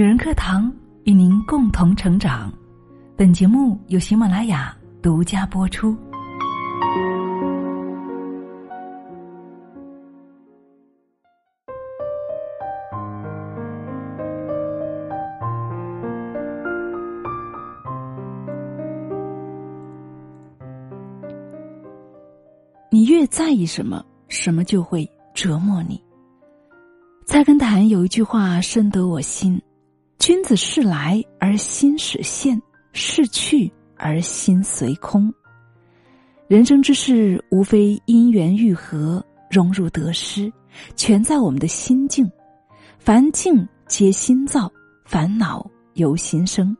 女人课堂与您共同成长。本节目由喜马拉雅独家播出。你越在意什么，什么就会折磨你。菜根谭有一句话深得我心。君子事来而心始现，事去而心随空。人生之事，无非因缘遇合、荣辱得失，全在我们的心境。凡境皆心造，烦恼由心生。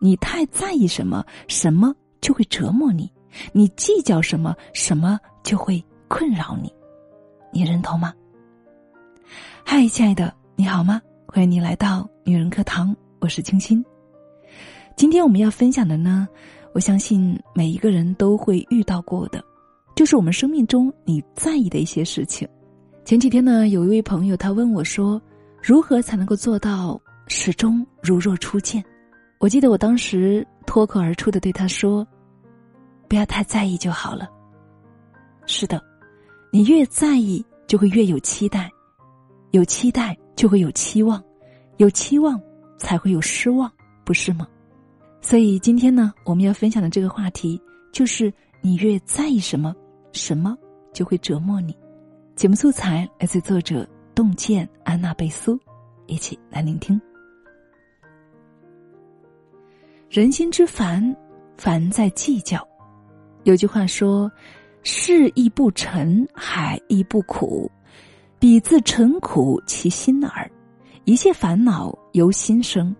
你太在意什么，什么就会折磨你；你计较什么，什么就会困扰你。你认同吗？嗨，亲爱的，你好吗？欢迎你来到女人课堂，我是清新。今天我们要分享的呢，我相信每一个人都会遇到过的，就是我们生命中你在意的一些事情。前几天呢，有一位朋友他问我说：“如何才能够做到始终如若初见？”我记得我当时脱口而出的对他说：“不要太在意就好了。”是的，你越在意，就会越有期待，有期待。就会有期望，有期望才会有失望，不是吗？所以今天呢，我们要分享的这个话题就是：你越在意什么，什么就会折磨你。节目素材来自作者洞见安娜贝苏，一起来聆听。人心之烦，烦在计较。有句话说：“事亦不成，海亦不苦。”彼自沉苦其心耳，一切烦恼由心生。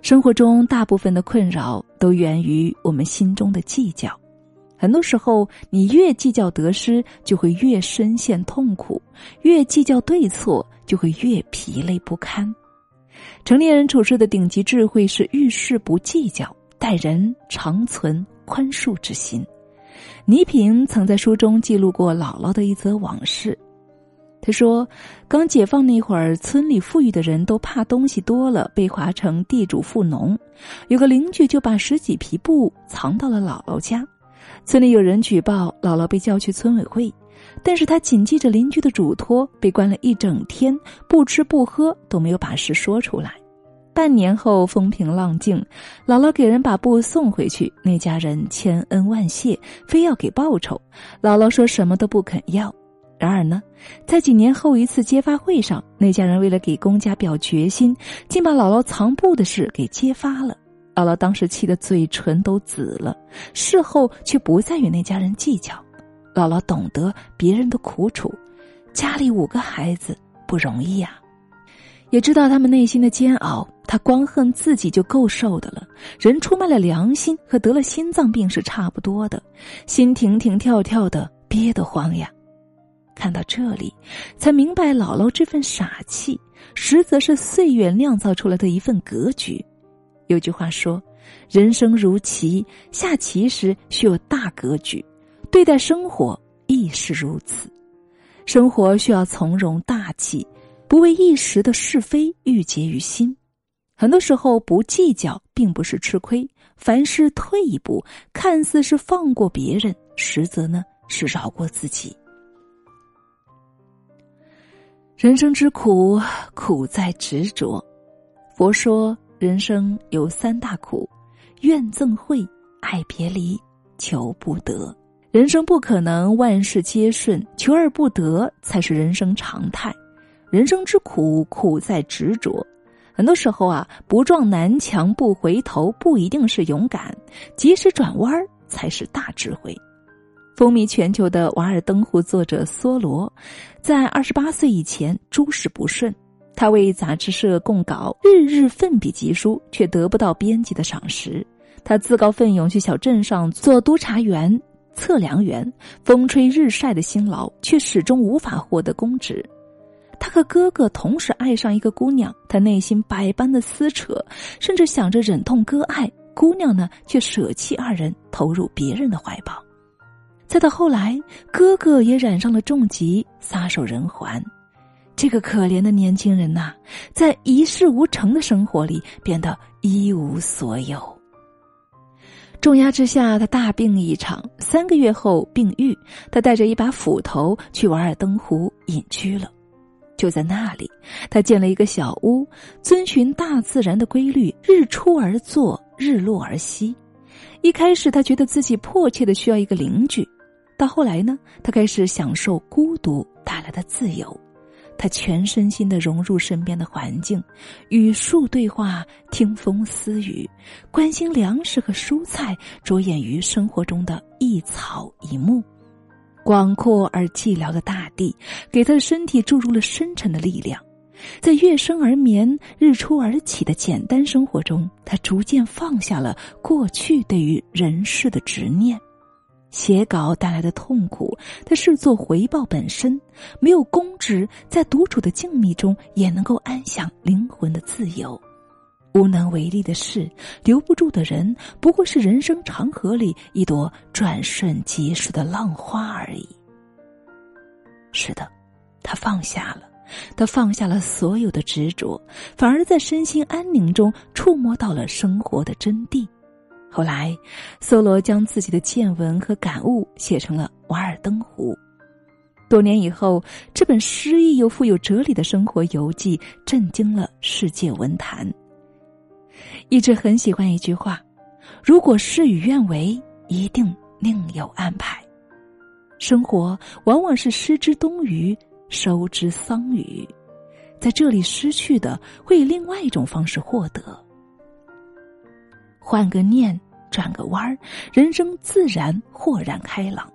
生活中大部分的困扰都源于我们心中的计较。很多时候，你越计较得失，就会越深陷痛苦；越计较对错，就会越疲累不堪。成年人处事的顶级智慧是遇事不计较，待人常存宽恕之心。倪萍曾在书中记录过姥姥的一则往事。他说：“刚解放那会儿，村里富裕的人都怕东西多了被划成地主富农。有个邻居就把十几匹布藏到了姥姥家。村里有人举报姥姥被叫去村委会，但是他谨记着邻居的嘱托，被关了一整天，不吃不喝都没有把事说出来。半年后风平浪静，姥姥给人把布送回去，那家人千恩万谢，非要给报酬。姥姥说什么都不肯要。”然而呢，在几年后一次揭发会上，那家人为了给公家表决心，竟把姥姥藏布的事给揭发了。姥姥当时气得嘴唇都紫了，事后却不再与那家人计较。姥姥懂得别人的苦楚，家里五个孩子不容易呀，也知道他们内心的煎熬。他光恨自己就够受的了，人出卖了良心，和得了心脏病是差不多的，心停停跳跳的，憋得慌呀。看到这里，才明白姥姥这份傻气，实则是岁月酿造出来的一份格局。有句话说：“人生如棋，下棋时需有大格局，对待生活亦是如此。生活需要从容大气，不为一时的是非郁结于心。很多时候，不计较并不是吃亏，凡事退一步，看似是放过别人，实则呢是饶过自己。”人生之苦，苦在执着。佛说，人生有三大苦：怨憎会、爱别离、求不得。人生不可能万事皆顺，求而不得才是人生常态。人生之苦，苦在执着。很多时候啊，不撞南墙不回头，不一定是勇敢；及时转弯才是大智慧。风靡全球的《瓦尔登湖》作者梭罗，在二十八岁以前诸事不顺。他为杂志社供稿，日日奋笔疾书，却得不到编辑的赏识。他自告奋勇去小镇上做督察员、测量员，风吹日晒的辛劳，却始终无法获得公职。他和哥哥同时爱上一个姑娘，他内心百般的撕扯，甚至想着忍痛割爱。姑娘呢，却舍弃二人，投入别人的怀抱。再到后来，哥哥也染上了重疾，撒手人寰。这个可怜的年轻人呐，在一事无成的生活里变得一无所有。重压之下，他大病一场，三个月后病愈。他带着一把斧头去瓦尔登湖隐居了。就在那里，他建了一个小屋，遵循大自然的规律，日出而作，日落而息。一开始，他觉得自己迫切的需要一个邻居，到后来呢，他开始享受孤独带来的自由。他全身心的融入身边的环境，与树对话，听风私语，关心粮食和蔬菜，着眼于生活中的一草一木。广阔而寂寥的大地，给他的身体注入了深沉的力量。在月升而眠、日出而起的简单生活中，他逐渐放下了过去对于人世的执念。写稿带来的痛苦，他视作回报本身。没有公职，在独处的静谧中，也能够安享灵魂的自由。无能为力的事，留不住的人，不过是人生长河里一朵转瞬即逝的浪花而已。是的，他放下了，他放下了所有的执着，反而在身心安宁中触摸到了生活的真谛。后来，梭罗将自己的见闻和感悟写成了《瓦尔登湖》。多年以后，这本诗意又富有哲理的生活游记震惊了世界文坛。一直很喜欢一句话：“如果事与愿违，一定另有安排。”生活往往是失之东隅，收之桑榆，在这里失去的，会以另外一种方式获得。换个念，转个弯儿，人生自然豁然开朗。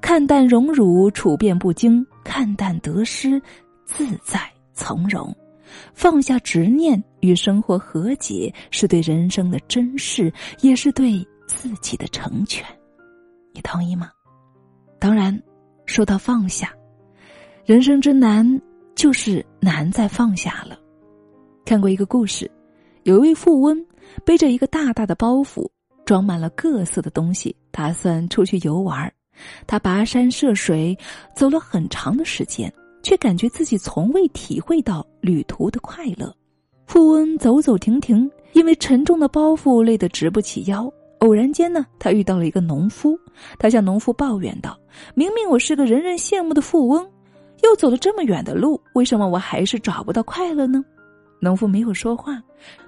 看淡荣辱，处变不惊；看淡得失，自在从容。放下执念，与生活和解，是对人生的珍视，也是对自己的成全。你同意吗？当然，说到放下，人生之难，就是难在放下了。看过一个故事，有一位富翁背着一个大大的包袱，装满了各色的东西，打算出去游玩。他跋山涉水，走了很长的时间。却感觉自己从未体会到旅途的快乐。富翁走走停停，因为沉重的包袱累得直不起腰。偶然间呢，他遇到了一个农夫，他向农夫抱怨道：“明明我是个人人羡慕的富翁，又走了这么远的路，为什么我还是找不到快乐呢？”农夫没有说话，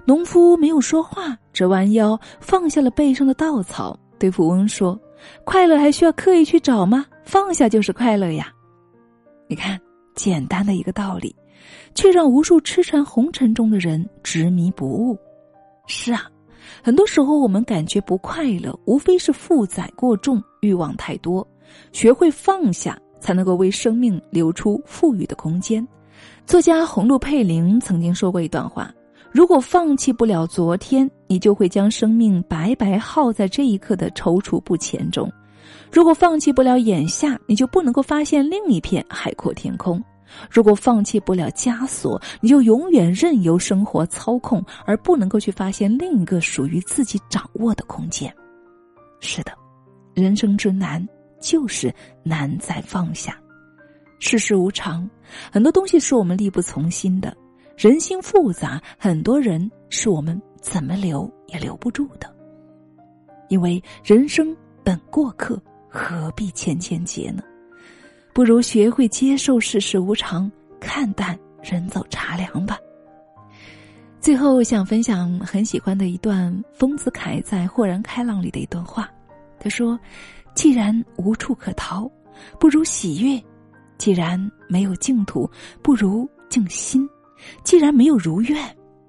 农夫没有说话，只弯腰放下了背上的稻草，对富翁说：“快乐还需要刻意去找吗？放下就是快乐呀！你看。”简单的一个道理，却让无数痴缠红尘中的人执迷不悟。是啊，很多时候我们感觉不快乐，无非是负载过重、欲望太多。学会放下，才能够为生命留出富裕的空间。作家红露佩玲曾经说过一段话：如果放弃不了昨天，你就会将生命白白耗在这一刻的踌躇不前中。如果放弃不了眼下，你就不能够发现另一片海阔天空；如果放弃不了枷锁，你就永远任由生活操控，而不能够去发现另一个属于自己掌握的空间。是的，人生之难就是难在放下。世事无常，很多东西是我们力不从心的；人心复杂，很多人是我们怎么留也留不住的。因为人生本过客。何必千千结呢？不如学会接受世事无常，看淡人走茶凉吧。最后想分享很喜欢的一段丰子恺在《豁然开朗》里的一段话。他说：“既然无处可逃，不如喜悦；既然没有净土，不如静心；既然没有如愿，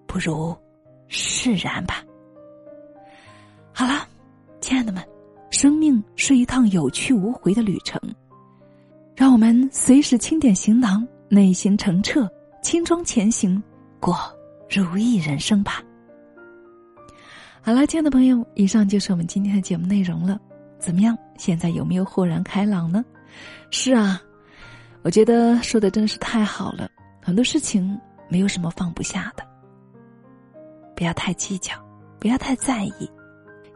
不如释然吧。”好了，亲爱的们。生命是一趟有去无回的旅程，让我们随时清点行囊，内心澄澈，轻装前行，过如意人生吧。好了，亲爱的朋友，以上就是我们今天的节目内容了。怎么样？现在有没有豁然开朗呢？是啊，我觉得说的真是太好了。很多事情没有什么放不下的，不要太计较，不要太在意，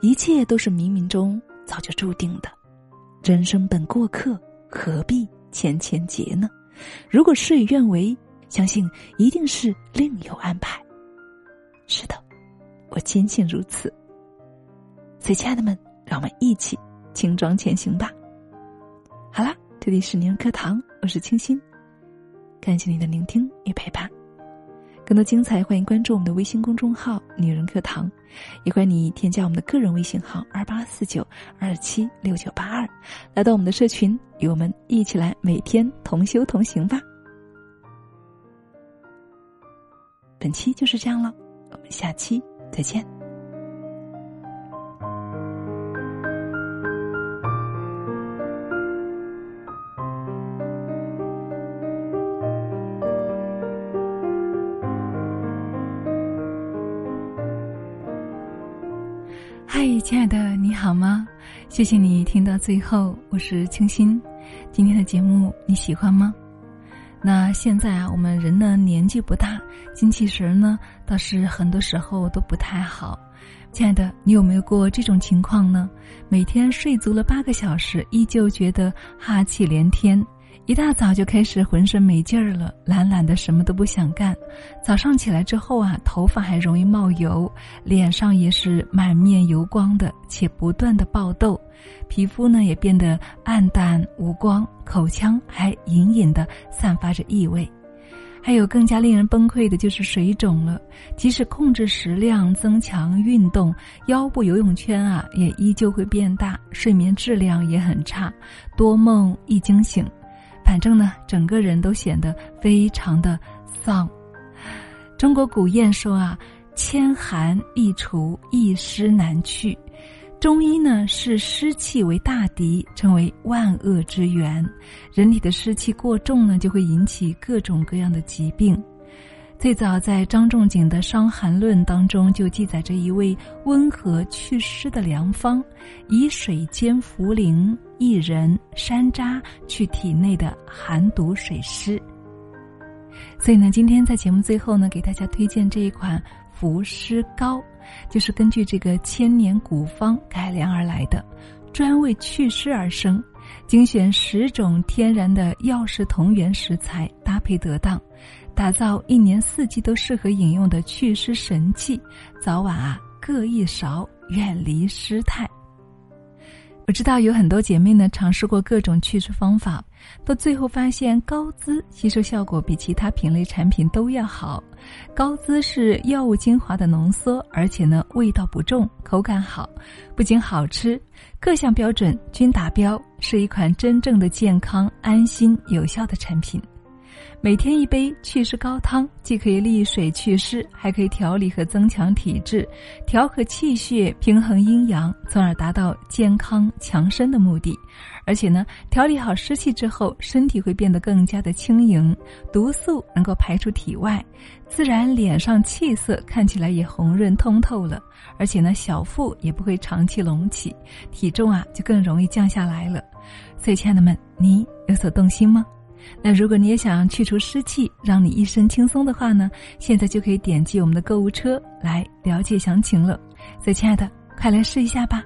一切都是冥冥中。早就注定的，人生本过客，何必千千结呢？如果事与愿违，相信一定是另有安排。是的，我坚信如此。所以，亲爱的们，让我们一起轻装前行吧。好啦，这里是宁课堂，我是清新，感谢你的聆听与陪伴。更多精彩，欢迎关注我们的微信公众号“女人课堂”，也欢迎你添加我们的个人微信号二八四九二七六九八二，来到我们的社群，与我们一起来每天同修同行吧。本期就是这样了，我们下期再见。嗨，亲爱的，你好吗？谢谢你听到最后，我是清新。今天的节目你喜欢吗？那现在啊，我们人呢年纪不大，精气神呢倒是很多时候都不太好。亲爱的，你有没有过这种情况呢？每天睡足了八个小时，依旧觉得哈气连天。一大早就开始浑身没劲儿了，懒懒的什么都不想干。早上起来之后啊，头发还容易冒油，脸上也是满面油光的，且不断的爆痘，皮肤呢也变得暗淡无光，口腔还隐隐的散发着异味。还有更加令人崩溃的就是水肿了，即使控制食量、增强运动，腰部游泳圈啊也依旧会变大，睡眠质量也很差，多梦易惊醒。反正呢，整个人都显得非常的丧。中国古谚说啊：“千寒易除，一湿难去。”中医呢视湿气为大敌，称为万恶之源。人体的湿气过重呢，就会引起各种各样的疾病。最早在张仲景的《伤寒论》当中就记载着一味温和祛湿的良方，以水煎茯苓、薏仁、山楂去体内的寒毒水湿。所以呢，今天在节目最后呢，给大家推荐这一款伏湿膏，就是根据这个千年古方改良而来的，专为祛湿而生，精选十种天然的药食同源食材，搭配得当。打造一年四季都适合饮用的祛湿神器，早晚啊各一勺，远离湿态。我知道有很多姐妹呢尝试过各种祛湿方法，到最后发现高滋吸收效果比其他品类产品都要好。高滋是药物精华的浓缩，而且呢味道不重，口感好，不仅好吃，各项标准均达标，是一款真正的健康、安心、有效的产品。每天一杯祛湿高汤，既可以利水祛湿，还可以调理和增强体质，调和气血，平衡阴阳，从而达到健康强身的目的。而且呢，调理好湿气之后，身体会变得更加的轻盈，毒素能够排出体外，自然脸上气色看起来也红润通透了。而且呢，小腹也不会长期隆起，体重啊就更容易降下来了。所以，亲爱的们，你有所动心吗？那如果你也想要去除湿气，让你一身轻松的话呢，现在就可以点击我们的购物车来了解详情了。所以，亲爱的，快来试一下吧。